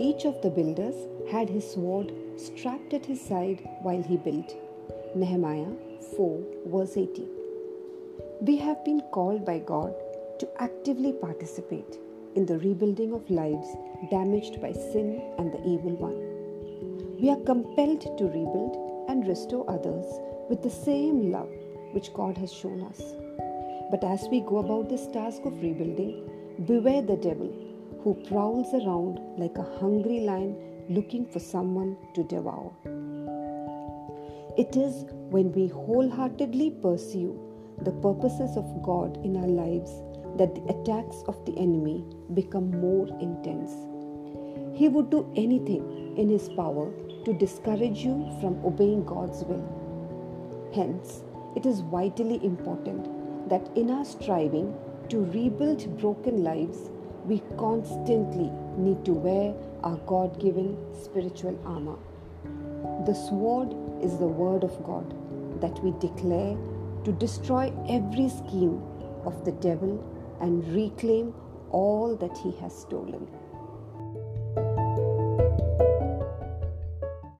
Each of the builders had his sword strapped at his side while he built. Nehemiah 4, verse 18. We have been called by God to actively participate in the rebuilding of lives damaged by sin and the evil one. We are compelled to rebuild and restore others with the same love which God has shown us. But as we go about this task of rebuilding, beware the devil who prowls around like a hungry lion looking for someone to devour. It is when we wholeheartedly pursue the purposes of God in our lives that the attacks of the enemy become more intense. He would do anything in his power to discourage you from obeying God's will. Hence, it is vitally important that in our striving to rebuild broken lives, we constantly need to wear our God given spiritual armor. The sword is the word of God that we declare to destroy every scheme of the devil and reclaim all that he has stolen.